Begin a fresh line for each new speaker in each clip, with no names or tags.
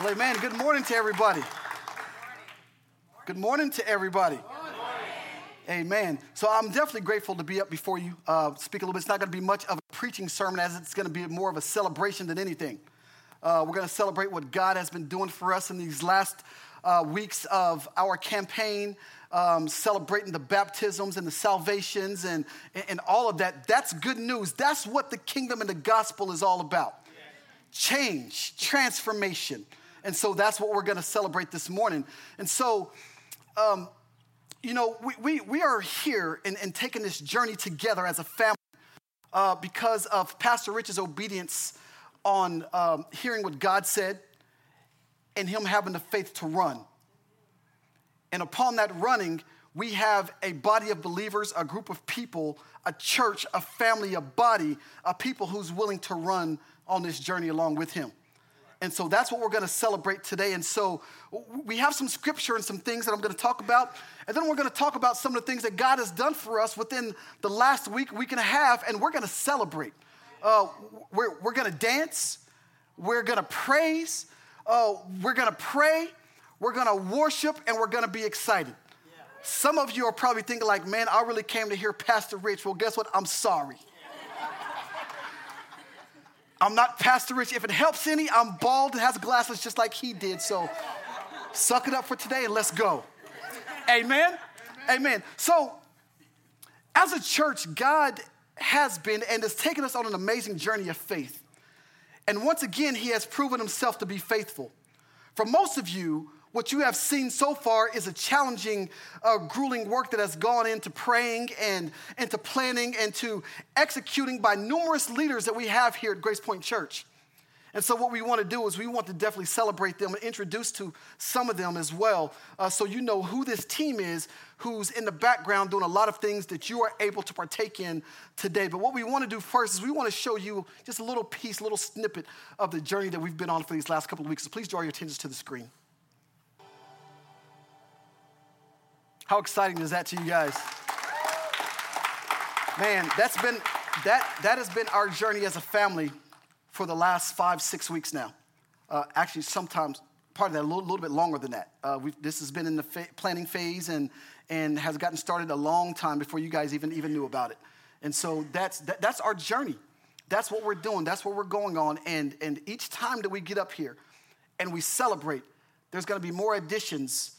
Well, amen. Good morning to everybody. Good morning to everybody. Amen. So I'm definitely grateful to be up before you, uh, speak a little bit. It's not going to be much of a preaching sermon as it's going to be more of a celebration than anything. Uh, we're going to celebrate what God has been doing for us in these last uh, weeks of our campaign, um, celebrating the baptisms and the salvations and, and all of that. That's good news. That's what the kingdom and the gospel is all about change, transformation. And so that's what we're going to celebrate this morning. And so, um, you know, we, we, we are here and, and taking this journey together as a family uh, because of Pastor Rich's obedience on um, hearing what God said and him having the faith to run. And upon that running, we have a body of believers, a group of people, a church, a family, a body, a people who's willing to run on this journey along with him. And so that's what we're going to celebrate today. And so we have some scripture and some things that I'm going to talk about. And then we're going to talk about some of the things that God has done for us within the last week, week and a half, and we're going to celebrate. Uh, we're we're going to dance. We're going to praise. Uh, we're going to pray. We're going to worship, and we're going to be excited. Some of you are probably thinking, like, man, I really came to hear Pastor Rich. Well, guess what? I'm sorry. I'm not Pastor Rich. If it helps any, I'm bald and has glasses just like he did. So suck it up for today and let's go. Amen? Amen. So, as a church, God has been and has taken us on an amazing journey of faith. And once again, He has proven Himself to be faithful. For most of you, what you have seen so far is a challenging, uh, grueling work that has gone into praying and into planning and to executing by numerous leaders that we have here at Grace Point Church. And so, what we want to do is we want to definitely celebrate them and introduce to some of them as well, uh, so you know who this team is who's in the background doing a lot of things that you are able to partake in today. But what we want to do first is we want to show you just a little piece, a little snippet of the journey that we've been on for these last couple of weeks. So, please draw your attention to the screen. How exciting is that to you guys? Man, that's been that that has been our journey as a family for the last five, six weeks now. Uh, actually, sometimes part of that a little, little bit longer than that. Uh, this has been in the fa- planning phase and and has gotten started a long time before you guys even even knew about it. And so that's that, that's our journey. That's what we're doing. That's what we're going on. And and each time that we get up here and we celebrate, there's going to be more additions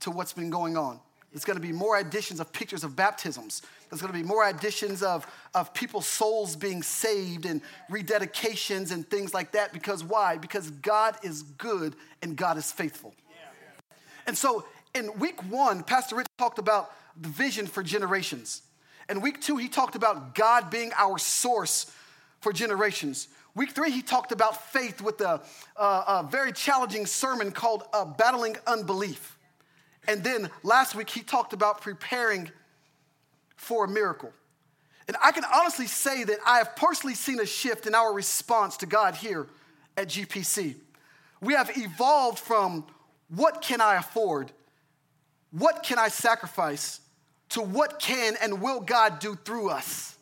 to what's been going on. It's going to be more additions of pictures of baptisms. There's going to be more additions of, of people's souls being saved and rededications and things like that. Because why? Because God is good and God is faithful. And so in week one, Pastor Rich talked about the vision for generations. In week two, he talked about God being our source for generations. Week three, he talked about faith with a, a, a very challenging sermon called uh, Battling Unbelief. And then last week, he talked about preparing for a miracle. And I can honestly say that I have personally seen a shift in our response to God here at GPC. We have evolved from what can I afford, what can I sacrifice, to what can and will God do through us.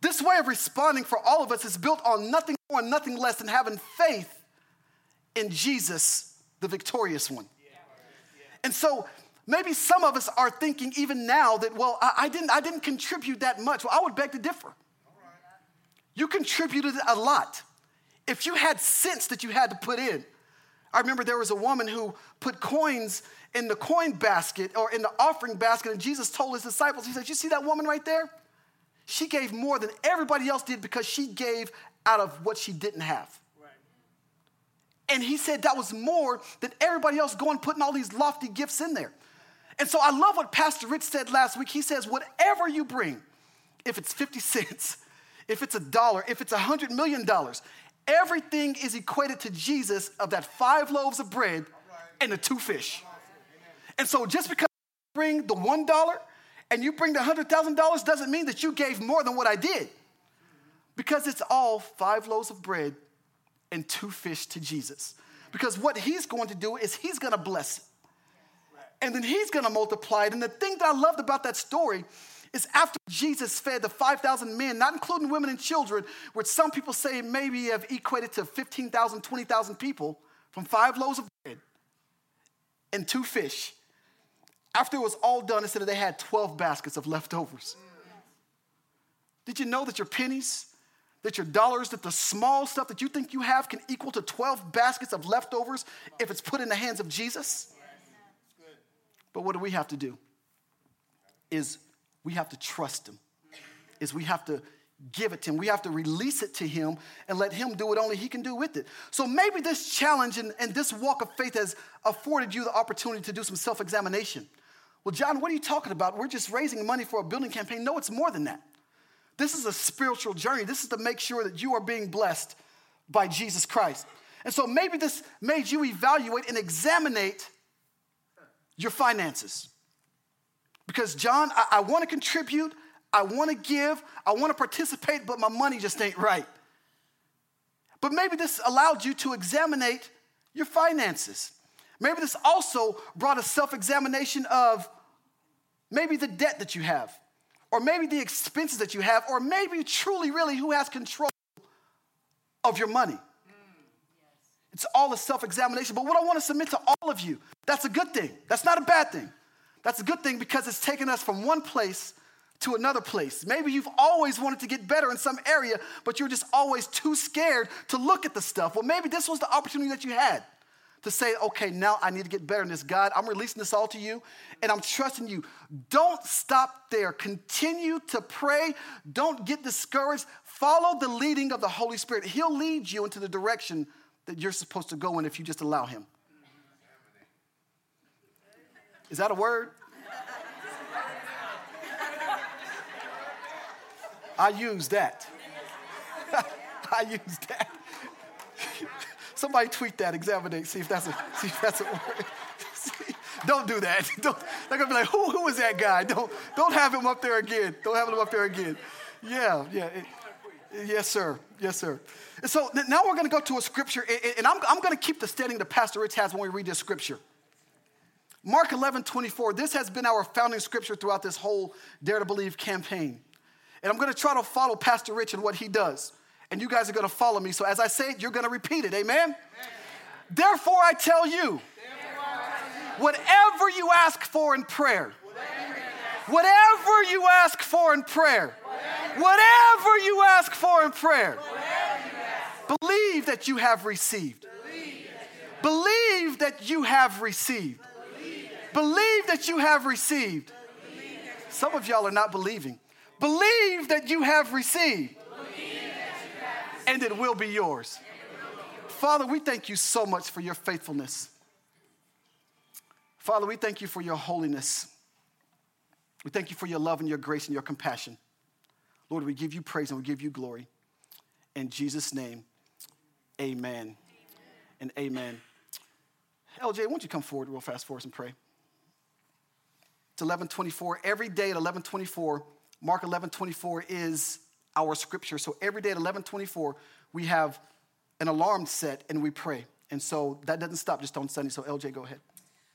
This way of responding for all of us is built on nothing more and nothing less than having faith in Jesus, the victorious one. And so maybe some of us are thinking even now that, well, I, I didn't, I didn't contribute that much. Well, I would beg to differ. You contributed a lot. If you had cents that you had to put in, I remember there was a woman who put coins in the coin basket or in the offering basket, and Jesus told his disciples, He said, You see that woman right there? She gave more than everybody else did because she gave out of what she didn't have. And he said that was more than everybody else going putting all these lofty gifts in there. And so I love what Pastor Rich said last week. He says, whatever you bring, if it's 50 cents, if it's a dollar, if it's a $100 million, everything is equated to Jesus of that five loaves of bread and the two fish. And so just because you bring the $1 and you bring the $100,000 doesn't mean that you gave more than what I did. Because it's all five loaves of bread and two fish to Jesus. Because what he's going to do is he's going to bless it. And then he's going to multiply it. And the thing that I loved about that story is after Jesus fed the 5,000 men, not including women and children, which some people say maybe have equated to 15,000, 20,000 people from five loaves of bread and two fish. After it was all done, it said that they had 12 baskets of leftovers. Did you know that your pennies, that your dollars, that the small stuff that you think you have can equal to 12 baskets of leftovers if it's put in the hands of Jesus? But what do we have to do? Is we have to trust him. Is we have to give it to him. We have to release it to him and let him do what only he can do with it. So maybe this challenge and, and this walk of faith has afforded you the opportunity to do some self examination. Well, John, what are you talking about? We're just raising money for a building campaign. No, it's more than that. This is a spiritual journey. This is to make sure that you are being blessed by Jesus Christ. And so maybe this made you evaluate and examine your finances. Because, John, I, I want to contribute, I want to give, I want to participate, but my money just ain't right. But maybe this allowed you to examine your finances. Maybe this also brought a self examination of maybe the debt that you have, or maybe the expenses that you have, or maybe truly, really, who has control of your money. Mm, it's all a self examination. But what I want to submit to all of you, that's a good thing. That's not a bad thing. That's a good thing because it's taken us from one place to another place. Maybe you've always wanted to get better in some area, but you're just always too scared to look at the stuff. Well, maybe this was the opportunity that you had to say, okay, now I need to get better in this. God, I'm releasing this all to you and I'm trusting you. Don't stop there. Continue to pray. Don't get discouraged. Follow the leading of the Holy Spirit. He'll lead you into the direction that you're supposed to go in if you just allow Him. Is that a word? I use that. I use that. Somebody tweet that, examine see if that's a see if that's a word. See, don't do that. Don't, they're gonna be like, who, that guy? Don't don't have him up there again. Don't have him up there again. Yeah, yeah. It, yes, sir. Yes, sir. And so now we're gonna go to a scripture, and I'm, I'm gonna keep the standing that Pastor Rich has when we read this scripture. Mark 11, 24. This has been our founding scripture throughout this whole Dare to Believe campaign. And I'm going to try to follow Pastor Rich and what he does. And you guys are going to follow me. So as I say it, you're going to repeat it. Amen? Amen. Therefore, I tell you, whatever you ask for in prayer, whatever you ask for in prayer, whatever you ask for in prayer, believe that you have received. Believe that you have received. Believe that you have received. Some of y'all are not believing. Believe that you have received. And it will be yours. Father, we thank you so much for your faithfulness. Father, we thank you for your holiness. We thank you for your love and your grace and your compassion. Lord, we give you praise and we give you glory. In Jesus' name, amen and amen. LJ, won't you come forward real fast for us and pray? It's 1124. Every day at 1124, Mark 1124 is our scripture. So every day at 1124, we have an alarm set and we pray. And so that doesn't stop just on Sunday. So LJ, go ahead.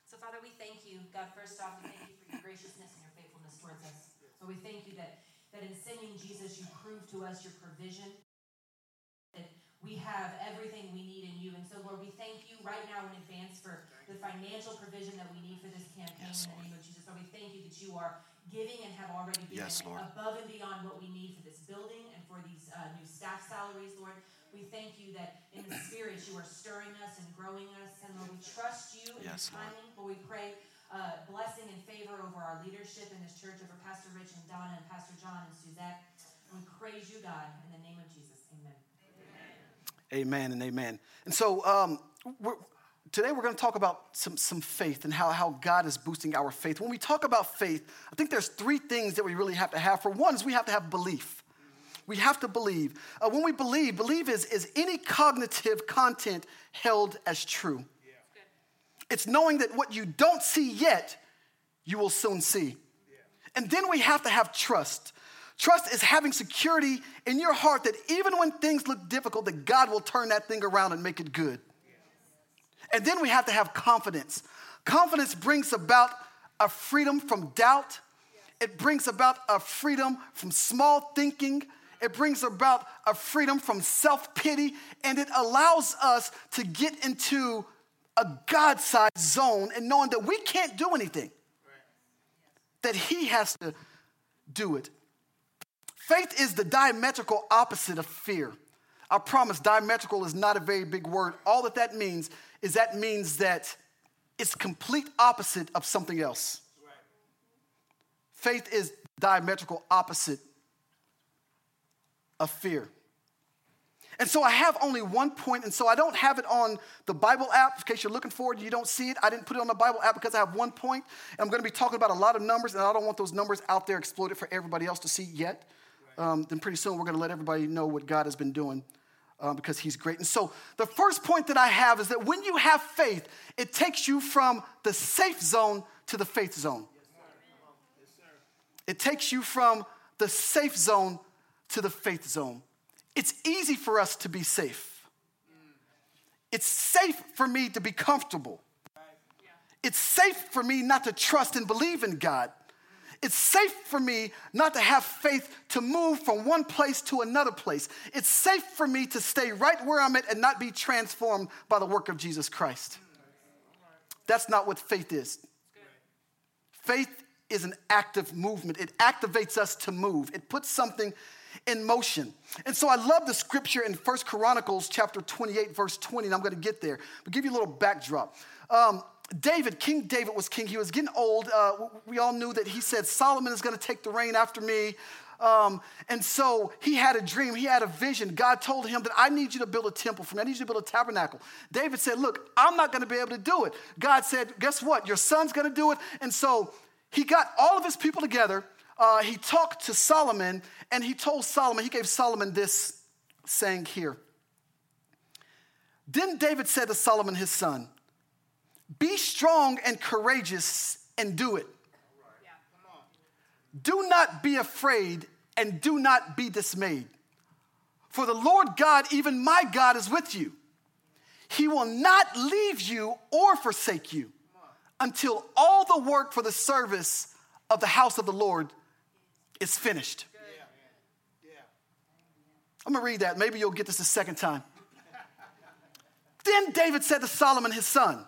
So Father, we thank you. God, first off, we thank you for your graciousness and your faithfulness towards us. So we thank you that, that in sending Jesus, you prove to us your provision. That we have everything we need in you. And so, Lord, we thank you right now in advance for the financial provision that we need for this campaign yes, in the name of Jesus. So we thank you that you are giving and have already given yes, Lord. above and beyond what we need for this building and for these uh, new staff salaries, Lord. We thank you that in the spirit you are stirring us and growing us. And Lord, we trust you in yes, timing. Lord, we pray uh, blessing and favor over our leadership in this church, over Pastor Rich and Donna and Pastor John and Suzette. And we praise you, God, in the name of Jesus. Amen.
Amen, amen and amen. And so um, we're today we're going to talk about some, some faith and how, how God is boosting our faith. When we talk about faith, I think there's three things that we really have to have. For one is we have to have belief. We have to believe. Uh, when we believe, believe is, is any cognitive content held as true. Yeah. It's knowing that what you don't see yet, you will soon see. Yeah. And then we have to have trust. Trust is having security in your heart that even when things look difficult, that God will turn that thing around and make it good. And then we have to have confidence. Confidence brings about a freedom from doubt It brings about a freedom from small thinking. It brings about a freedom from self pity. And it allows us to get into a God sized zone and knowing that we can't do anything, that He has to do it. Faith is the diametrical opposite of fear. I promise diametrical is not a very big word. All that that means is that means that it's complete opposite of something else. Faith is diametrical opposite of fear. And so I have only one point, and so I don't have it on the Bible app. In case you're looking for it, you don't see it. I didn't put it on the Bible app because I have one point, and I'm going to be talking about a lot of numbers, and I don't want those numbers out there exploited for everybody else to see yet. Um, then pretty soon we're going to let everybody know what God has been doing um, because He's great. And so the first point that I have is that when you have faith, it takes you from the safe zone to the faith zone. It takes you from the safe zone to the faith zone. It's easy for us to be safe. It's safe for me to be comfortable. It's safe for me not to trust and believe in God. It's safe for me not to have faith to move from one place to another place. It's safe for me to stay right where I'm at and not be transformed by the work of Jesus Christ. That's not what faith is. Faith is an active movement, it activates us to move, it puts something in motion. And so I love the scripture in First Chronicles chapter 28, verse 20, and I'm going to get there. But give you a little backdrop. Um, David, King David was king. He was getting old. Uh, we all knew that he said, Solomon is going to take the reign after me. Um, and so he had a dream, he had a vision. God told him that I need you to build a temple for me, I need you to build a tabernacle. David said, Look, I'm not going to be able to do it. God said, Guess what? Your son's going to do it. And so he got all of his people together uh, he talked to Solomon and he told Solomon, he gave Solomon this saying here. Then David said to Solomon, his son, Be strong and courageous and do it. Do not be afraid and do not be dismayed. For the Lord God, even my God, is with you. He will not leave you or forsake you until all the work for the service of the house of the Lord is finished. I'm gonna read that. Maybe you'll get this a second time. then David said to Solomon, his son,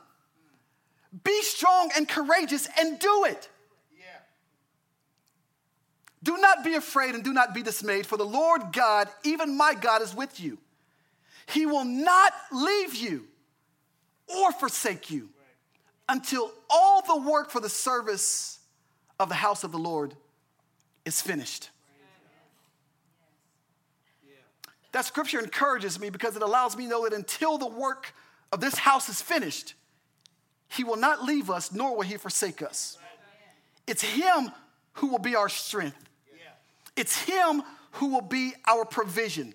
Be strong and courageous and do it. Do not be afraid and do not be dismayed, for the Lord God, even my God, is with you. He will not leave you or forsake you until all the work for the service of the house of the Lord is finished. That scripture encourages me because it allows me to know that until the work of this house is finished, he will not leave us, nor will he forsake us. It's him who will be our strength. It's him who will be our provision.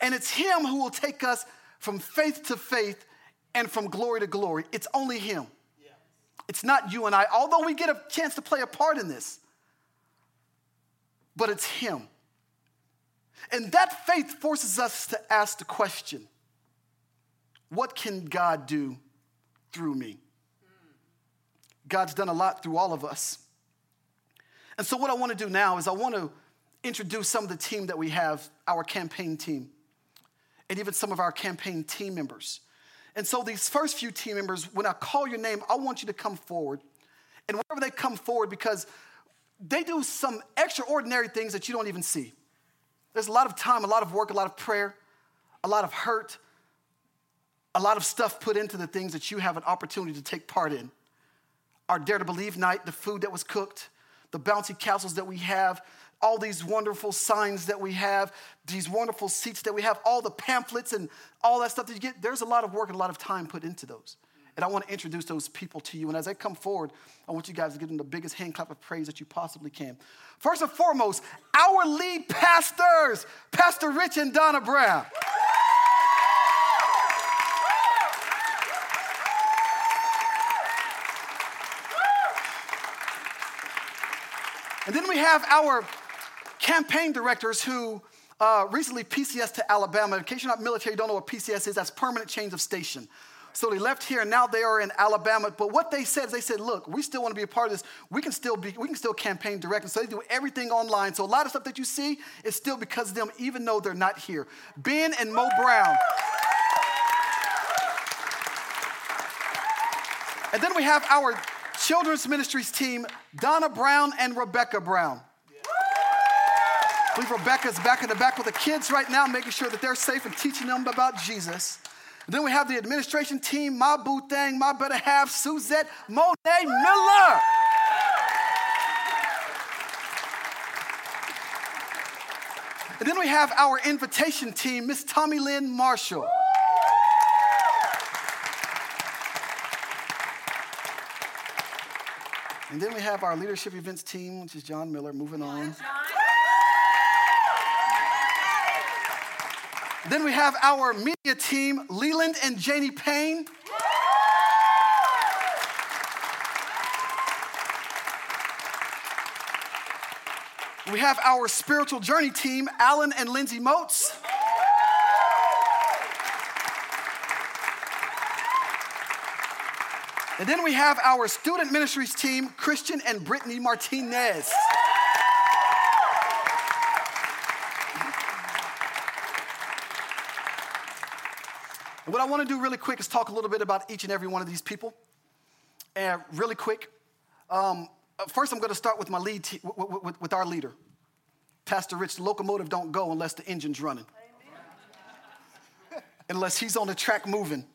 And it's him who will take us from faith to faith and from glory to glory. It's only him. It's not you and I, although we get a chance to play a part in this but it's Him. And that faith forces us to ask the question what can God do through me? God's done a lot through all of us. And so, what I want to do now is I want to introduce some of the team that we have, our campaign team, and even some of our campaign team members. And so, these first few team members, when I call your name, I want you to come forward. And whenever they come forward, because they do some extraordinary things that you don't even see. There's a lot of time, a lot of work, a lot of prayer, a lot of hurt, a lot of stuff put into the things that you have an opportunity to take part in. Our Dare to Believe night, the food that was cooked, the bouncy castles that we have, all these wonderful signs that we have, these wonderful seats that we have, all the pamphlets and all that stuff that you get. There's a lot of work and a lot of time put into those. And I want to introduce those people to you. And as they come forward, I want you guys to give them the biggest hand clap of praise that you possibly can. First and foremost, our lead pastors, Pastor Rich and Donna Brown. We have our campaign directors who uh, recently PCS to Alabama. In case you're not military, you don't know what PCS is, that's permanent change of station So they left here and now they are in Alabama. But what they said is they said, look, we still want to be a part of this. We can still be, we can still campaign direct. And so they do everything online. So a lot of stuff that you see is still because of them, even though they're not here. Ben and Mo Brown. And then we have our children's ministries team, Donna Brown and Rebecca Brown. I believe Rebecca's back in the back with the kids right now, making sure that they're safe and teaching them about Jesus. And then we have the administration team, my boo thang, my better half, Suzette Monet Miller. And then we have our invitation team, Miss Tommy Lynn Marshall. And then we have our leadership events team, which is John Miller, moving on. Then we have our media team, Leland and Janie Payne. We have our spiritual journey team, Alan and Lindsay Moats. And then we have our student ministries team, Christian and Brittany Martinez. And what I want to do really quick is talk a little bit about each and every one of these people. And really quick, um, first I'm going to start with my lead, te- with, with, with, our leader, Pastor Rich. The locomotive don't go unless the engine's running, unless he's on the track moving.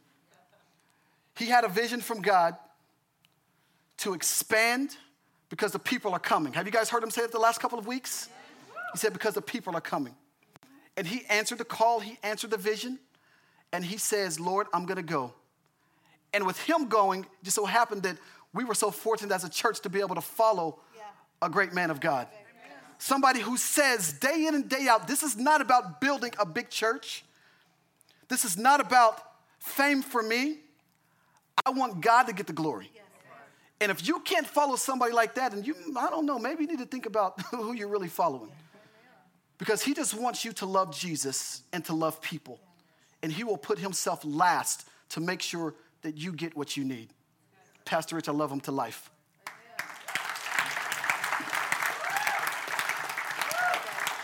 He had a vision from God to expand because the people are coming. Have you guys heard him say it the last couple of weeks? He said, because the people are coming. And he answered the call, he answered the vision and he says, Lord, I'm gonna go. And with him going, just so happened that we were so fortunate as a church to be able to follow yeah. a great man of God. Somebody who says day in and day out, this is not about building a big church. This is not about fame for me. I want God to get the glory. And if you can't follow somebody like that, and you, I don't know, maybe you need to think about who you're really following. Because he just wants you to love Jesus and to love people and he will put himself last to make sure that you get what you need. Pastor Rich, I love him to life.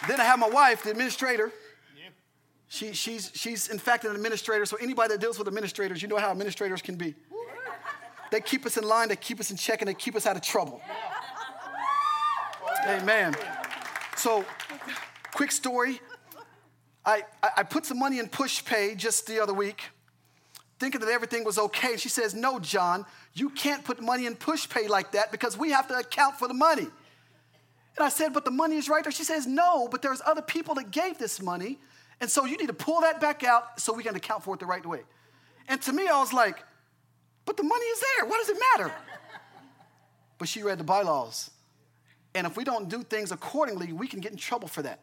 Then I have my wife, the administrator. She, she's, she's, in fact, an administrator. So, anybody that deals with administrators, you know how administrators can be. They keep us in line, they keep us in check, and they keep us out of trouble. Amen. So, quick story I, I put some money in Pushpay just the other week, thinking that everything was okay. She says, No, John, you can't put money in Pushpay like that because we have to account for the money. And I said, But the money is right there. She says, No, but there's other people that gave this money. And so you need to pull that back out so we can account for it the right way. And to me, I was like, But the money is there. What does it matter? but she read the bylaws. And if we don't do things accordingly, we can get in trouble for that.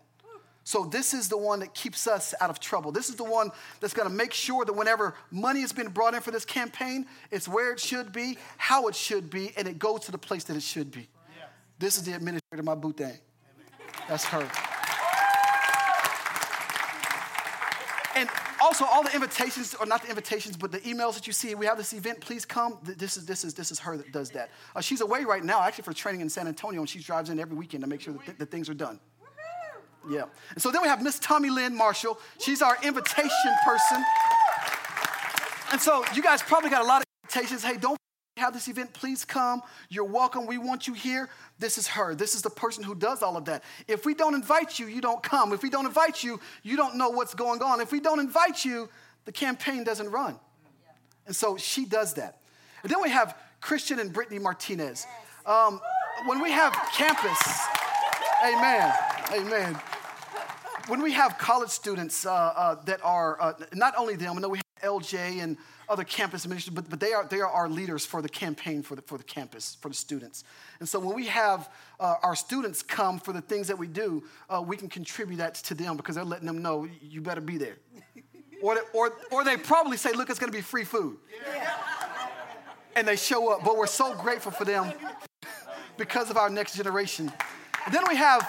So, this is the one that keeps us out of trouble. This is the one that's going to make sure that whenever money has been brought in for this campaign, it's where it should be, how it should be, and it goes to the place that it should be. This is the administrator, of my boo thing. That's her. And also, all the invitations, or not the invitations, but the emails that you see, we have this event, please come. This is, this is, this is her that does that. Uh, she's away right now, actually, for training in San Antonio, and she drives in every weekend to make sure that, th- that things are done. Yeah. And so then we have Miss Tommy Lynn Marshall. She's our invitation person. And so you guys probably got a lot of invitations. Hey, don't have this event, please come. You're welcome. We want you here. This is her. This is the person who does all of that. If we don't invite you, you don't come. If we don't invite you, you don't know what's going on. If we don't invite you, the campaign doesn't run. And so she does that. And then we have Christian and Brittany Martinez. Um, when we have campus, amen, amen when we have college students uh, uh, that are uh, not only them, I know we LJ and other campus ministers, but, but they, are, they are our leaders for the campaign for the, for the campus, for the students. And so when we have uh, our students come for the things that we do, uh, we can contribute that to them because they're letting them know you better be there. or, they, or, or they probably say, look, it's going to be free food. Yeah. And they show up. But we're so grateful for them because of our next generation. And then we have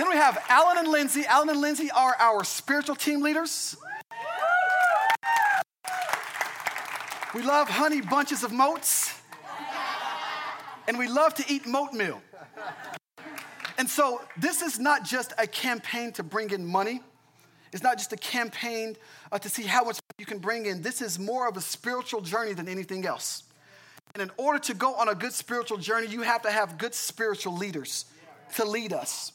then we have Alan and Lindsay. Alan and Lindsay are our spiritual team leaders. We love honey bunches of moats. And we love to eat moat meal. And so this is not just a campaign to bring in money. It's not just a campaign uh, to see how much you can bring in. This is more of a spiritual journey than anything else. And in order to go on a good spiritual journey, you have to have good spiritual leaders to lead us.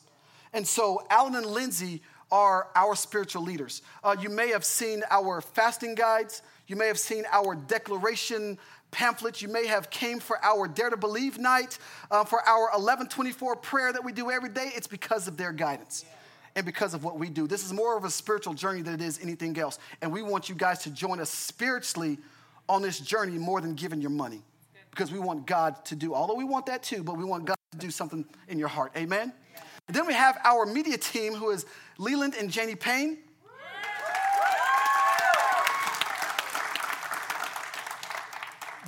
And so Alan and Lindsay are our spiritual leaders. Uh, you may have seen our fasting guides. You may have seen our declaration pamphlets. You may have came for our Dare to Believe night, uh, for our 1124 prayer that we do every day. It's because of their guidance and because of what we do. This is more of a spiritual journey than it is anything else. And we want you guys to join us spiritually on this journey more than giving your money. Because we want God to do, although we want that too, but we want God to do something in your heart. Amen? And then we have our media team who is Leland and Janie Payne.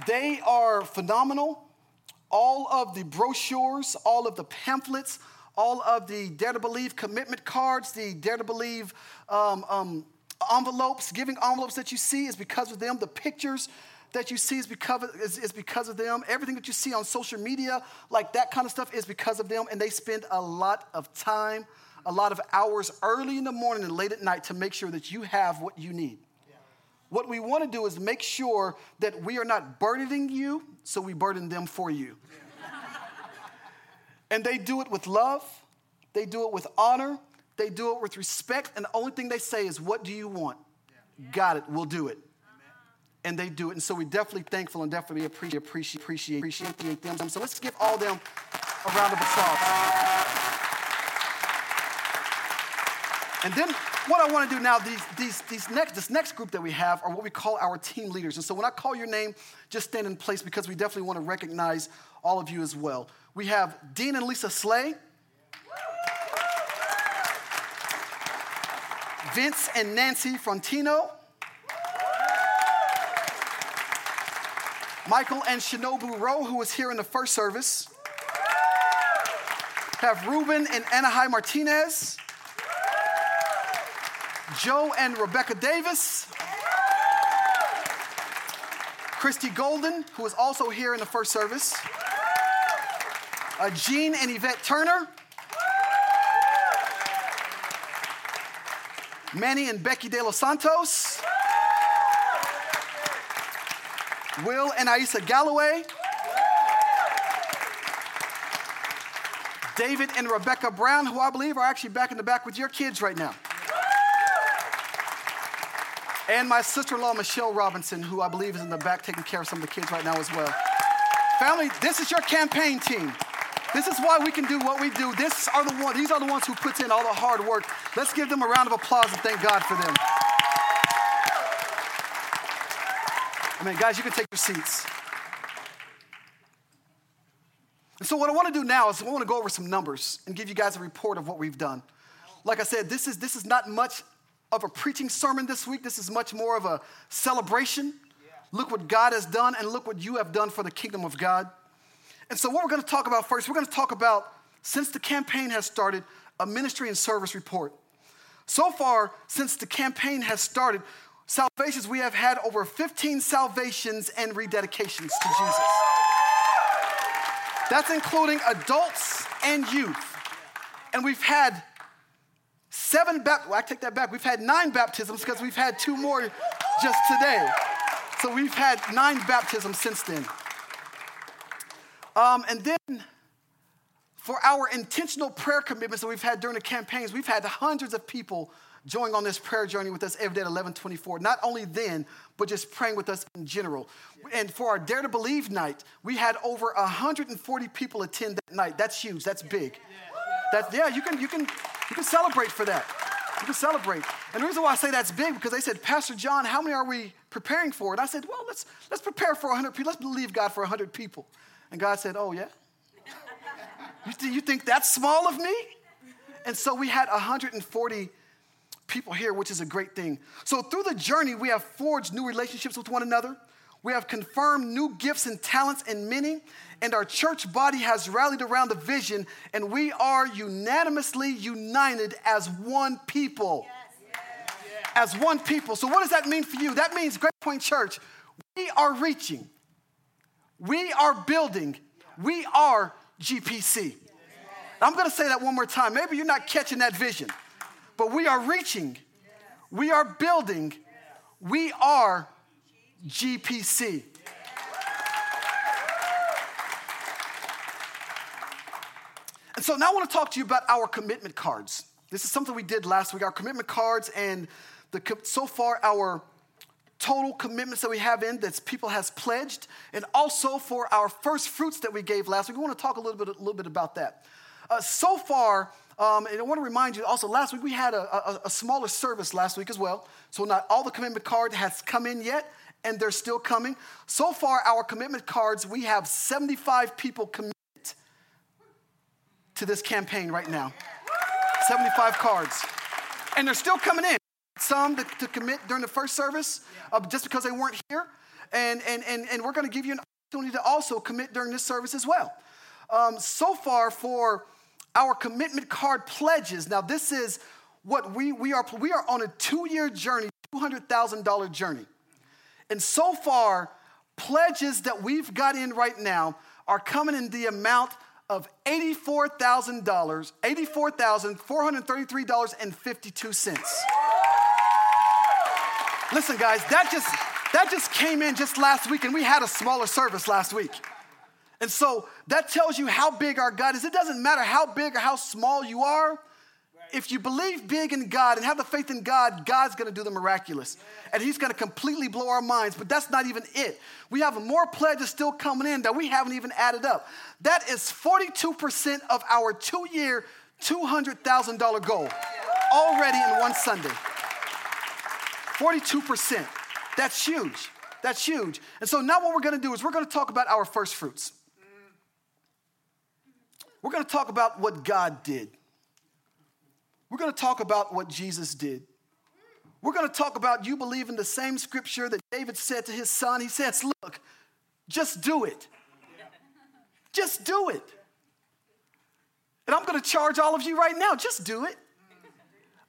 They are phenomenal. All of the brochures, all of the pamphlets, all of the Dare to Believe commitment cards, the Dare to Believe um, um, envelopes, giving envelopes that you see is because of them. The pictures that you see is because, of, is, is because of them. Everything that you see on social media, like that kind of stuff, is because of them. And they spend a lot of time, a lot of hours early in the morning and late at night to make sure that you have what you need. What we want to do is make sure that we are not burdening you, so we burden them for you. and they do it with love, they do it with honor, they do it with respect, and the only thing they say is, What do you want? Yeah. Got it, we'll do it. And they do it. And so we're definitely thankful and definitely appreciate, appreciate, appreciate, appreciate them. So let's give all them a round of applause. And then what I want to do now, these, these, these next, this next group that we have are what we call our team leaders. And so when I call your name, just stand in place because we definitely want to recognize all of you as well. We have Dean and Lisa Slay. Vince and Nancy Frontino. Michael and Shinobu Rowe, who was here in the first service. Have Ruben and Anaheim Martinez. Joe and Rebecca Davis. Christy Golden, who was also here in the first service. Uh, Jean and Yvette Turner. Manny and Becky De Los Santos. Will and Aisa Galloway. David and Rebecca Brown, who I believe are actually back in the back with your kids right now and my sister in law, Michelle Robinson, who I believe is in the back taking care of some of the kids right now as well. Family, this is your campaign team. This is why we can do what we do. This are the one, these are the ones who put in all the hard work. Let's give them a round of applause and thank God for them. I mean, guys, you can take your seats. And so, what I want to do now is I want to go over some numbers and give you guys a report of what we've done. Like I said, this is, this is not much of a preaching sermon this week. This is much more of a celebration. Look what God has done and look what you have done for the kingdom of God. And so, what we're going to talk about first, we're going to talk about, since the campaign has started, a ministry and service report. So far, since the campaign has started, salvations, we have had over 15 salvations and rededications to Jesus. That's including adults and youth. And we've had Seven baptisms, well, I take that back. We've had nine baptisms because we've had two more just today. So we've had nine baptisms since then. Um, and then for our intentional prayer commitments that we've had during the campaigns, we've had hundreds of people join on this prayer journey with us every day at 1124. Not only then, but just praying with us in general. And for our Dare to Believe night, we had over 140 people attend that night. That's huge. That's big. That, yeah, you can, you, can, you can celebrate for that. You can celebrate. And the reason why I say that's big because they said, Pastor John, how many are we preparing for? And I said, well, let's, let's prepare for 100 people. Let's believe God for 100 people. And God said, oh, yeah? Th- you think that's small of me? And so we had 140 people here, which is a great thing. So through the journey, we have forged new relationships with one another. We have confirmed new gifts and talents in many, and our church body has rallied around the vision, and we are unanimously united as one people. Yes. As one people. So, what does that mean for you? That means Grace Point Church, We are reaching. We are building. We are GPC. I'm going to say that one more time. Maybe you're not catching that vision, but we are reaching. We are building. We are GPC. And so now I want to talk to you about our commitment cards. This is something we did last week, our commitment cards, and the, so far our total commitments that we have in that people has pledged, and also for our first fruits that we gave last week. We want to talk a little bit, a little bit about that. Uh, so far, um, and I want to remind you also, last week we had a, a, a, smaller service last week as well. So not all the commitment card has come in yet, and they're still coming. So far, our commitment cards, we have 75 people committed to this campaign right now. 75 cards. And they're still coming in. Some to, to commit during the first service uh, just because they weren't here. And, and, and, and we're going to give you an opportunity to also commit during this service as well. Um, so far, for our commitment card pledges, now this is what we, we are, we are on a two year journey, $200,000 journey. And so far, pledges that we've got in right now are coming in the amount of $84,000, $84,433.52. Listen, guys, that just that just came in just last week, and we had a smaller service last week. And so that tells you how big our God is. It doesn't matter how big or how small you are. If you believe big in God and have the faith in God, God's gonna do the miraculous. And He's gonna completely blow our minds. But that's not even it. We have more pledges still coming in that we haven't even added up. That is 42% of our two year, $200,000 goal already in one Sunday. 42%. That's huge. That's huge. And so now what we're gonna do is we're gonna talk about our first fruits. We're gonna talk about what God did. We're gonna talk about what Jesus did. We're gonna talk about you believe in the same scripture that David said to his son. He says, Look, just do it. Just do it. And I'm gonna charge all of you right now, just do it.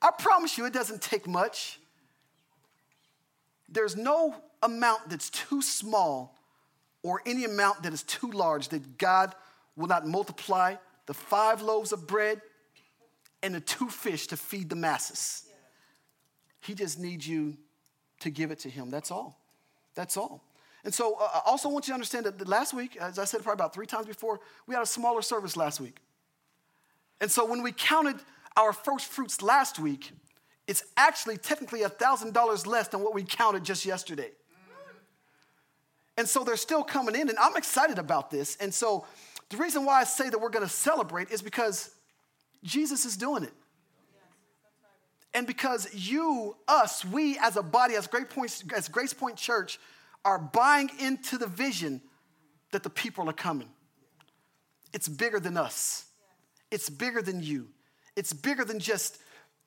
I promise you, it doesn't take much. There's no amount that's too small or any amount that is too large that God will not multiply the five loaves of bread and the two fish to feed the masses. He just needs you to give it to him. That's all. That's all. And so uh, I also want you to understand that last week, as I said probably about three times before, we had a smaller service last week. And so when we counted our first fruits last week, it's actually technically $1,000 less than what we counted just yesterday. And so they're still coming in, and I'm excited about this. And so the reason why I say that we're gonna celebrate is because Jesus is doing it. And because you, us, we as a body, as Grace Point, as Grace Point Church, are buying into the vision that the people are coming. It's bigger than us. It's bigger than you. It's bigger than just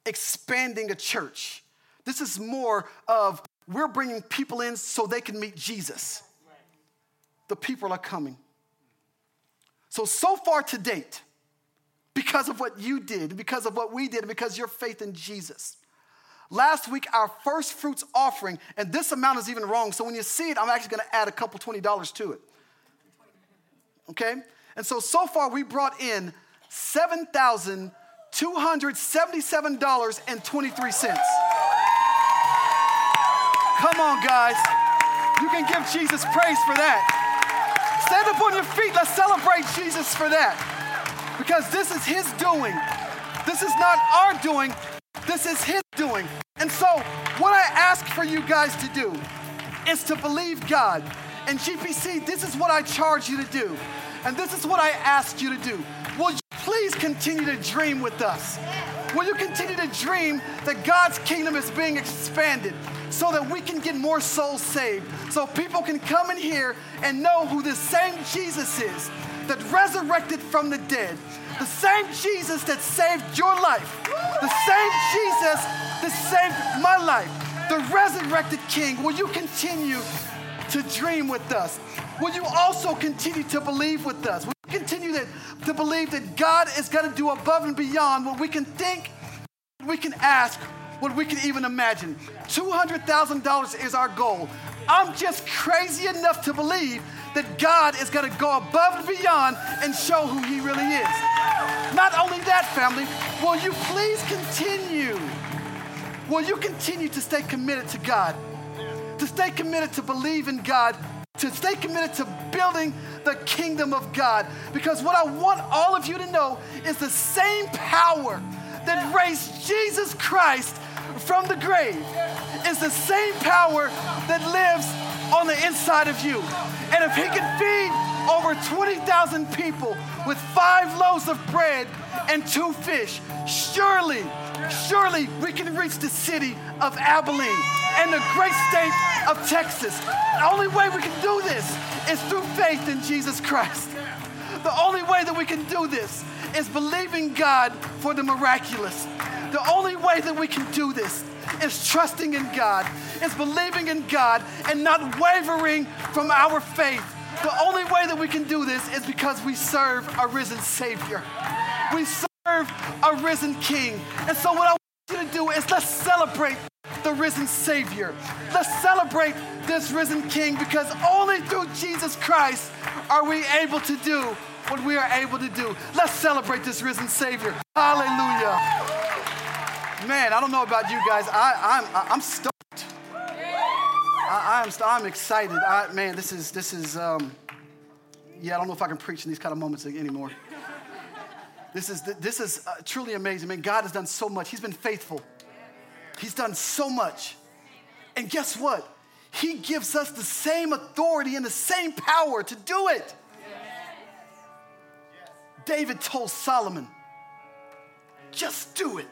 expanding a church. This is more of we're bringing people in so they can meet Jesus. The people are coming. So, so far to date, because of what you did, because of what we did, because your faith in Jesus. Last week, our first fruits offering, and this amount is even wrong. So when you see it, I'm actually going to add a couple $20 to it. Okay? And so, so far, we brought in $7,277.23. Come on, guys. You can give Jesus praise for that. Stand up on your feet. Let's celebrate Jesus for that because this is His doing. This is not our doing, this is His doing. And so, what I ask for you guys to do is to believe God. And GPC, this is what I charge you to do. And this is what I ask you to do. Will you please continue to dream with us? Will you continue to dream that God's kingdom is being expanded so that we can get more souls saved? So people can come in here and know who the same Jesus is that resurrected from the dead, the same Jesus that saved your life, the same Jesus that saved my life, the resurrected King, will you continue to dream with us? Will you also continue to believe with us? Will you continue to, to believe that God is going to do above and beyond what we can think, what we can ask, what we can even imagine. $200,000 is our goal. I'm just crazy enough to believe that God is going to go above and beyond and show who He really is. Not only that, family, will you please continue? Will you continue to stay committed to God? To stay committed to believe in God, to stay committed to building the kingdom of God. Because what I want all of you to know is the same power that raised Jesus Christ from the grave is the same power that lives on the inside of you. And if he can feed over 20,000 people with five loaves of bread and two fish, surely, surely we can reach the city of Abilene and the great state of Texas. The only way we can do this is through faith in Jesus Christ. The only way that we can do this is believing God for the miraculous. The only way that we can do this is trusting in God, is believing in God and not wavering from our faith. The only way that we can do this is because we serve a risen Savior. We serve a risen King. And so, what I to do is let's celebrate the risen Savior. Let's celebrate this risen King because only through Jesus Christ are we able to do what we are able to do. Let's celebrate this risen Savior. Hallelujah. Man, I don't know about you guys. I, I'm, I'm stoked. I, I'm, I'm excited. I, man, this is, this is, um, yeah, I don't know if I can preach in these kind of moments anymore. This is, this is uh, truly amazing. Man, God has done so much. He's been faithful. He's done so much. And guess what? He gives us the same authority and the same power to do it. David told Solomon, just do it.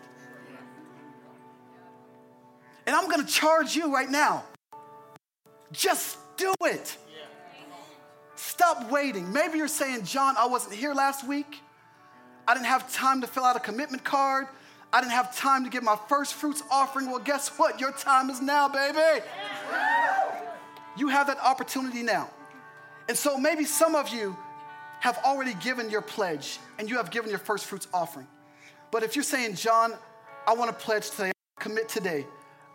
And I'm going to charge you right now. Just do it. Stop waiting. Maybe you're saying, John, I wasn't here last week. I didn't have time to fill out a commitment card. I didn't have time to get my first fruits offering. Well, guess what? Your time is now, baby. You have that opportunity now. And so maybe some of you have already given your pledge and you have given your first fruits offering. But if you're saying, John, I want to pledge today, commit today,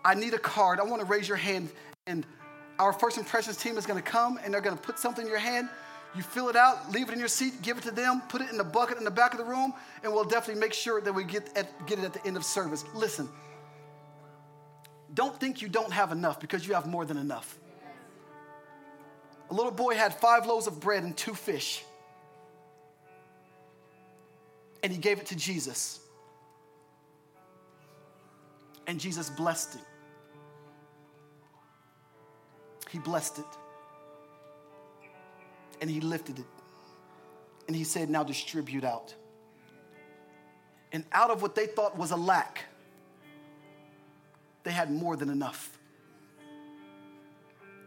I need a card. I want to raise your hand. And our first impressions team is going to come and they're going to put something in your hand. You fill it out, leave it in your seat, give it to them, put it in the bucket in the back of the room, and we'll definitely make sure that we get, at, get it at the end of service. Listen, don't think you don't have enough because you have more than enough. A little boy had five loaves of bread and two fish, and he gave it to Jesus. And Jesus blessed it. He blessed it. And he lifted it. And he said, Now distribute out. And out of what they thought was a lack, they had more than enough.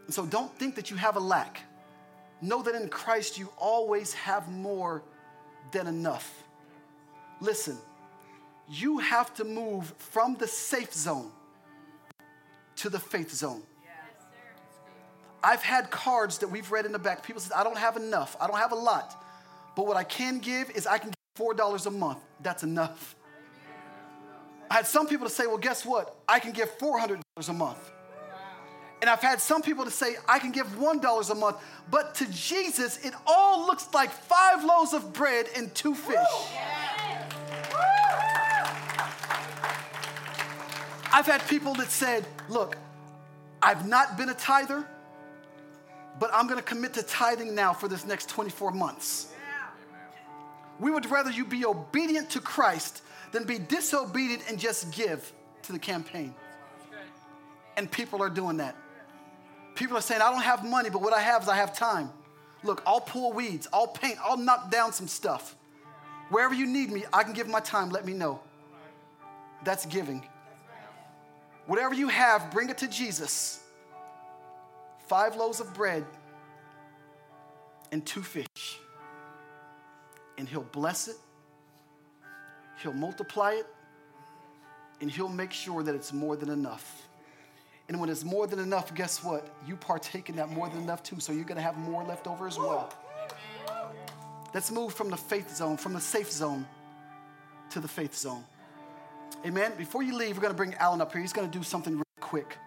And so don't think that you have a lack. Know that in Christ you always have more than enough. Listen, you have to move from the safe zone to the faith zone. I've had cards that we've read in the back. People said, I don't have enough. I don't have a lot. But what I can give is I can give $4 a month. That's enough. I had some people to say, well, guess what? I can give $400 a month. And I've had some people to say, I can give $1 a month. But to Jesus, it all looks like five loaves of bread and two fish. I've had people that said, look, I've not been a tither but I'm going to commit to tithing now for this next 24 months. We would rather you be obedient to Christ than be disobedient and just give to the campaign. And people are doing that. People are saying, I don't have money, but what I have is I have time. Look, I'll pull weeds, I'll paint, I'll knock down some stuff. Wherever you need me, I can give my time, let me know. That's giving. Whatever you have, bring it to Jesus five loaves of bread and two fish. And he'll bless it, he'll multiply it, and he'll make sure that it's more than enough. And when it's more than enough, guess what? You partake in that more than enough too, so you're gonna have more left over as well. Let's move from the faith zone, from the safe zone to the faith zone. Amen. Before you leave, we're to bring Alan up here. He's to do something really quick.